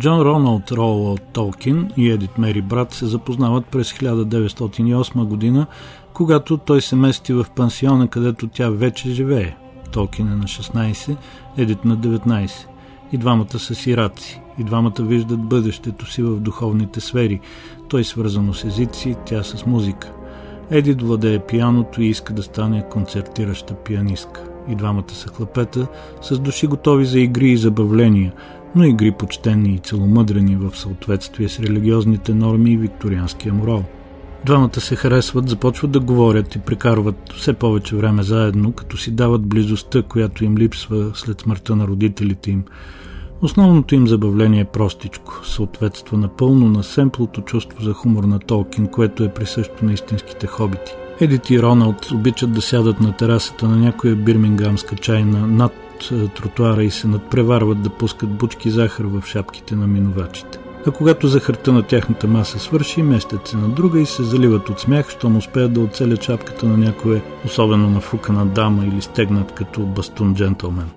Джон Роналд Роуъл Толкин и Едит Мери Брат се запознават през 1908 година, когато той се мести в пансиона, където тя вече живее. Толкин е на 16, Едит на 19. И двамата са сираци. И двамата виждат бъдещето си в духовните сфери. Той свързано с езици, тя с музика. Едит владее пияното и иска да стане концертираща пианистка. И двамата са хлапета, с души готови за игри и забавления – но игри почтени и целомъдрени в съответствие с религиозните норми и викторианския морал. Двамата се харесват, започват да говорят и прекарват все повече време заедно, като си дават близостта, която им липсва след смъртта на родителите им. Основното им забавление е простичко, съответства напълно на семплото чувство за хумор на Толкин, което е присъщо на истинските хобити. Едит и Роналд обичат да сядат на терасата на някоя бирмингамска чайна над е, тротуара и се надпреварват да пускат бучки захар в шапките на минувачите. А когато захарта на тяхната маса свърши, местят се на друга и се заливат от смях, щом успеят да оцелят шапката на някоя особено нафукана дама или стегнат като бастун джентълмен.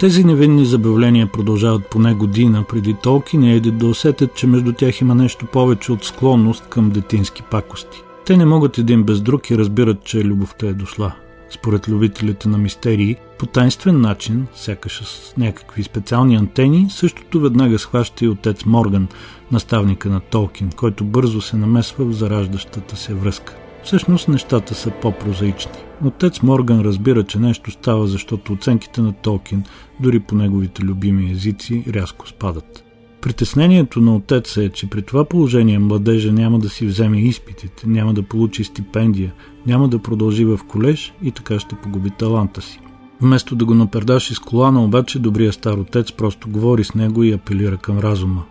Тези невинни забавления продължават поне година преди Толкин и Едит да усетят, че между тях има нещо повече от склонност към детински пакости. Те не могат един без друг и разбират, че любовта е дошла. Според любителите на мистерии, по тайнствен начин, сякаш с някакви специални антени, същото веднага схваща и отец Морган, наставника на Толкин, който бързо се намесва в зараждащата се връзка. Всъщност нещата са по-прозаични. Отец Морган разбира, че нещо става, защото оценките на Толкин, дори по неговите любими езици, рязко спадат. Притеснението на отеца е, че при това положение младежа няма да си вземе изпитите, няма да получи стипендия, няма да продължи в колеж и така ще погуби таланта си. Вместо да го напердаш из колана, обаче добрият стар отец просто говори с него и апелира към разума.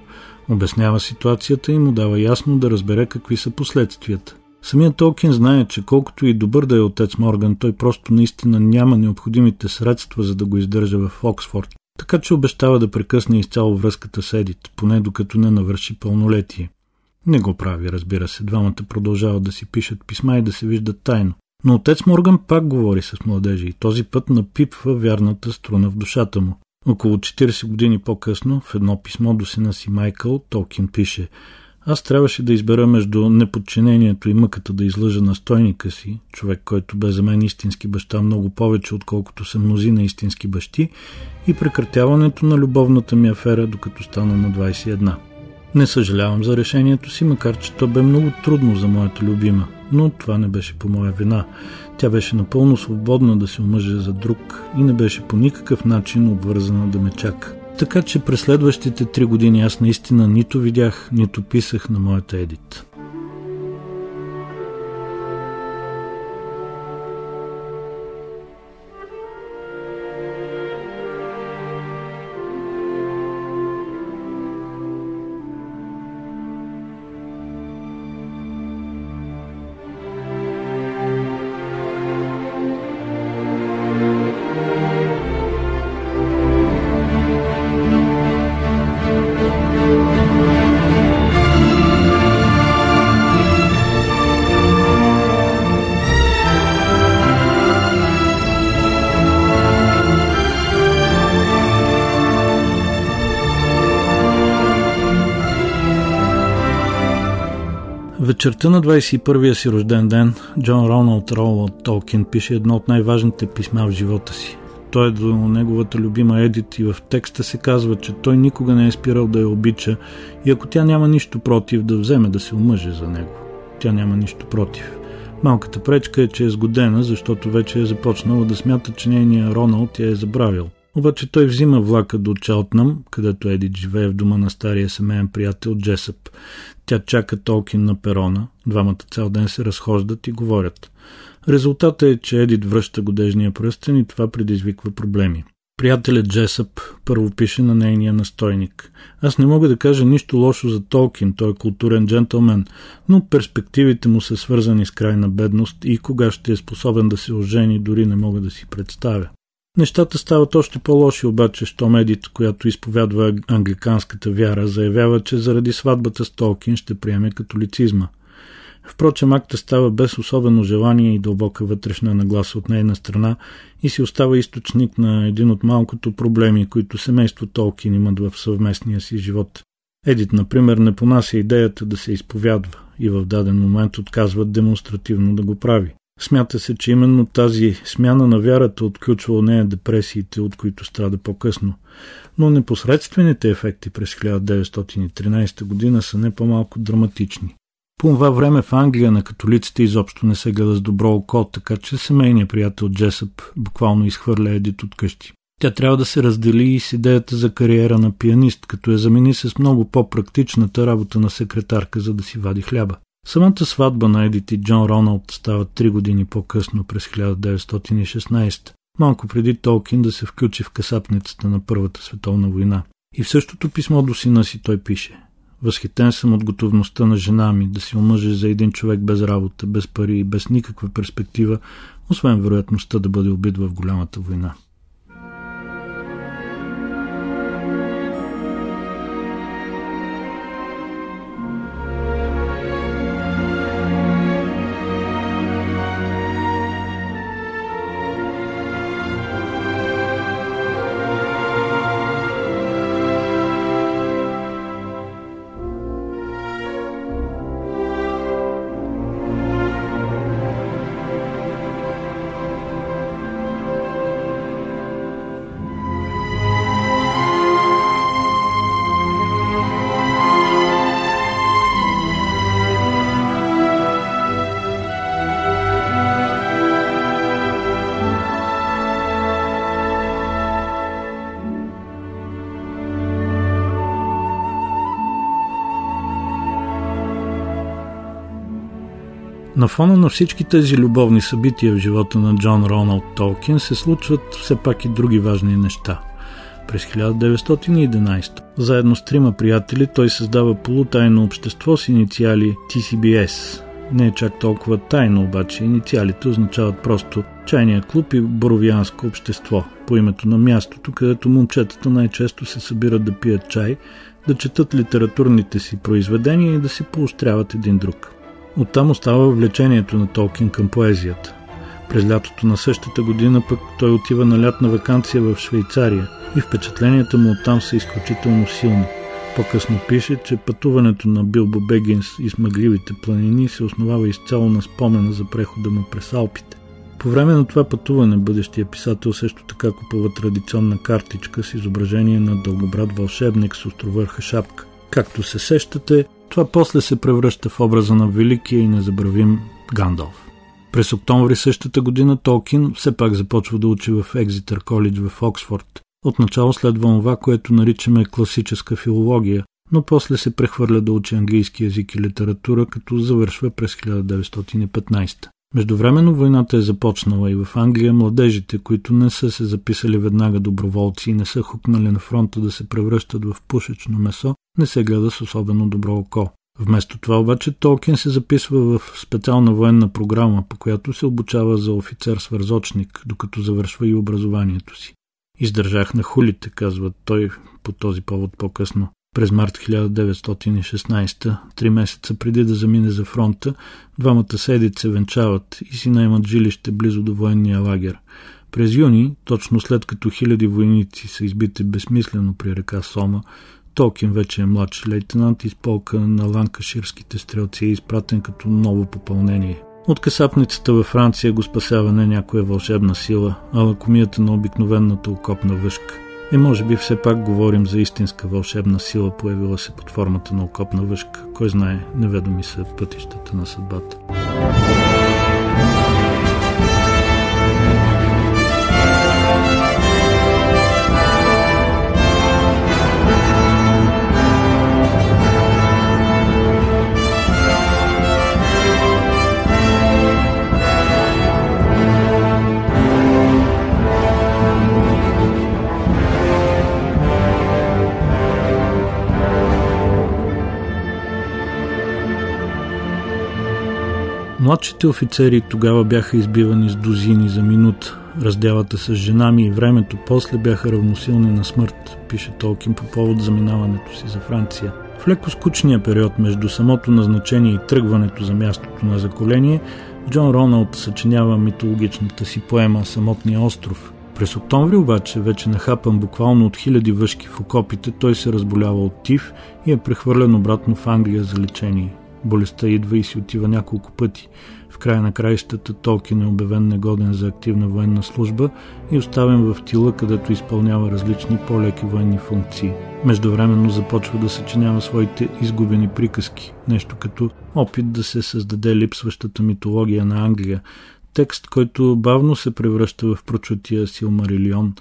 Обяснява ситуацията и му дава ясно да разбере какви са последствията. Самият Толкин знае, че колкото и добър да е отец Морган, той просто наистина няма необходимите средства, за да го издържа в Оксфорд. Така че обещава да прекъсне изцяло връзката с Едит, поне докато не навърши пълнолетие. Не го прави, разбира се. Двамата продължават да си пишат писма и да се виждат тайно. Но отец Морган пак говори с младежи и този път напипва вярната струна в душата му. Около 40 години по-късно, в едно писмо до сина си Майкъл, Толкин пише – аз трябваше да избера между неподчинението и мъката да излъжа настойника си, човек, който бе за мен истински баща много повече, отколкото са мнозина истински бащи, и прекратяването на любовната ми афера, докато стана на 21. Не съжалявам за решението си, макар че то бе много трудно за моята любима, но това не беше по моя вина. Тя беше напълно свободна да се омъже за друг и не беше по никакъв начин обвързана да ме чака. Така че през следващите три години аз наистина нито видях, нито писах на моята едит. Вечерта на 21-я си рожден ден Джон Роналд Роуълд Толкин пише едно от най-важните писма в живота си. той е до неговата любима Едит и в текста се казва, че той никога не е спирал да я обича и ако тя няма нищо против да вземе да се омъже за него. Тя няма нищо против. Малката пречка е, че е сгодена, защото вече е започнала да смята, че нейния Роналд я е забравил. Обаче той взима влака до Чалтнам, където Едит живее в дома на стария семейен приятел Джесъп. Тя чака Толкин на перона, двамата цял ден се разхождат и говорят. Резултатът е, че Едит връща годежния пръстен и това предизвиква проблеми. Приятелят Джесъп първо пише на нейния настойник. Аз не мога да кажа нищо лошо за Толкин, той е културен джентълмен, но перспективите му са свързани с крайна бедност и кога ще е способен да се ожени, дори не мога да си представя. Нещата стават още по-лоши обаче, що Медит, която изповядва англиканската вяра, заявява, че заради сватбата с Толкин ще приеме католицизма. Впрочем, акта става без особено желание и дълбока вътрешна нагласа от нейна страна и си остава източник на един от малкото проблеми, които семейство Толкин имат в съвместния си живот. Едит, например, не понася идеята да се изповядва и в даден момент отказва демонстративно да го прави. Смята се, че именно тази смяна на вярата отключва нея депресиите, от които страда по-късно. Но непосредствените ефекти през 1913 година са не по-малко драматични. По това време в Англия на католиците изобщо не се гледа с добро око, така че семейният приятел Джесъп буквално изхвърля Едит от къщи. Тя трябва да се раздели и с идеята за кариера на пианист, като я замени с много по-практичната работа на секретарка, за да си вади хляба. Самата сватба на Едит и Джон Роналд става три години по-късно през 1916, малко преди Толкин да се включи в касапницата на Първата световна война. И в същото писмо до сина си той пише Възхитен съм от готовността на жена ми да си омъже за един човек без работа, без пари и без никаква перспектива, освен вероятността да бъде убит в голямата война. На фона на всички тези любовни събития в живота на Джон Роналд Толкин се случват все пак и други важни неща. През 1911, заедно с трима приятели, той създава полутайно общество с инициали TCBS. Не е чак толкова тайно, обаче инициалите означават просто чайния клуб и боровианско общество, по името на мястото, където момчетата най-често се събират да пият чай, да четат литературните си произведения и да се поощряват един друг. Оттам остава влечението на Толкин към поезията. През лятото на същата година пък той отива на лятна вакансия в Швейцария и впечатленията му оттам са изключително силни. По-късно пише, че пътуването на Билбо Бегинс и смъгливите планини се основава изцяло на спомена за прехода му през Алпите. По време на това пътуване бъдещия писател също така купува традиционна картичка с изображение на дългобрат вълшебник с островърха шапка. Както се сещате, това после се превръща в образа на великия и незабравим Гандалф. През октомври същата година Толкин все пак започва да учи в Екзитър коледж в Оксфорд. Отначало следва това, което наричаме класическа филология, но после се прехвърля да учи английски язик и литература, като завършва през 1915. Междувременно войната е започнала и в Англия младежите, които не са се записали веднага доброволци и не са хукнали на фронта да се превръщат в пушечно месо, не се гледа с особено добро око. Вместо това обаче Толкин се записва в специална военна програма, по която се обучава за офицер-свързочник, докато завършва и образованието си. Издържах на хулите, казва той по този повод по-късно. През март 1916, три месеца преди да замине за фронта, двамата седит се венчават и си наймат жилище близо до военния лагер. През юни, точно след като хиляди войници са избити безсмислено при река Сома, Толкин вече е младши лейтенант из полка на ланкаширските стрелци и изпратен като ново попълнение. От касапницата във Франция го спасява не някоя вълшебна сила, а лакомията на обикновената окопна въшка. И може би все пак говорим за истинска вълшебна сила, появила се под формата на окопна въшка. Кой знае, неведоми са пътищата на съдбата. Младшите офицери тогава бяха избивани с дозини за минута. Разделата с жена ми и времето после бяха равносилни на смърт, пише Толкин по повод заминаването си за Франция. В леко скучния период между самото назначение и тръгването за мястото на заколение, Джон Роналд съчинява митологичната си поема Самотния остров. През октомври обаче, вече нахапан буквално от хиляди въшки в окопите, той се разболява от тиф и е прехвърлен обратно в Англия за лечение. Болестта идва и си отива няколко пъти. В края на краищата Толкин е обявен негоден за активна военна служба и оставен в тила, където изпълнява различни по-леки военни функции. Междувременно започва да съчинява своите изгубени приказки, нещо като опит да се създаде липсващата митология на Англия, текст, който бавно се превръща в прочутия Силмарилион,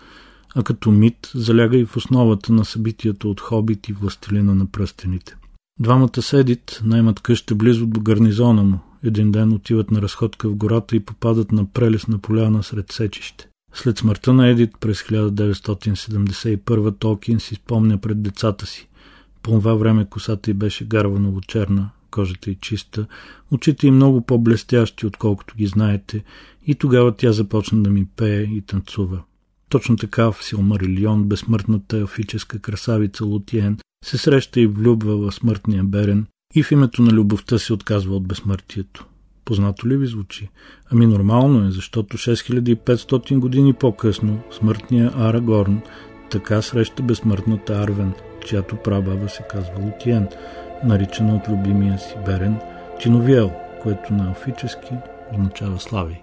а като мит заляга и в основата на събитията от Хобит и Властелина на пръстените. Двамата седит, наймат къща близо до гарнизона му. Един ден отиват на разходка в гората и попадат на прелесна поляна сред сечище. След смъртта на Едит през 1971 Толкин си спомня пред децата си. По това време косата й беше гарвано черна, кожата й чиста, очите й много по-блестящи, отколкото ги знаете, и тогава тя започна да ми пее и танцува. Точно така в Силмарилион безсмъртната елфическа красавица Лутиен се среща и влюбва в смъртния Берен и в името на любовта се отказва от безсмъртието. Познато ли ви звучи? Ами нормално е, защото 6500 години по-късно смъртния Арагорн така среща безсмъртната Арвен, чиято прабаба се казва Лутиен, наричана от любимия си Берен Тиновиел, което на алфически означава слави.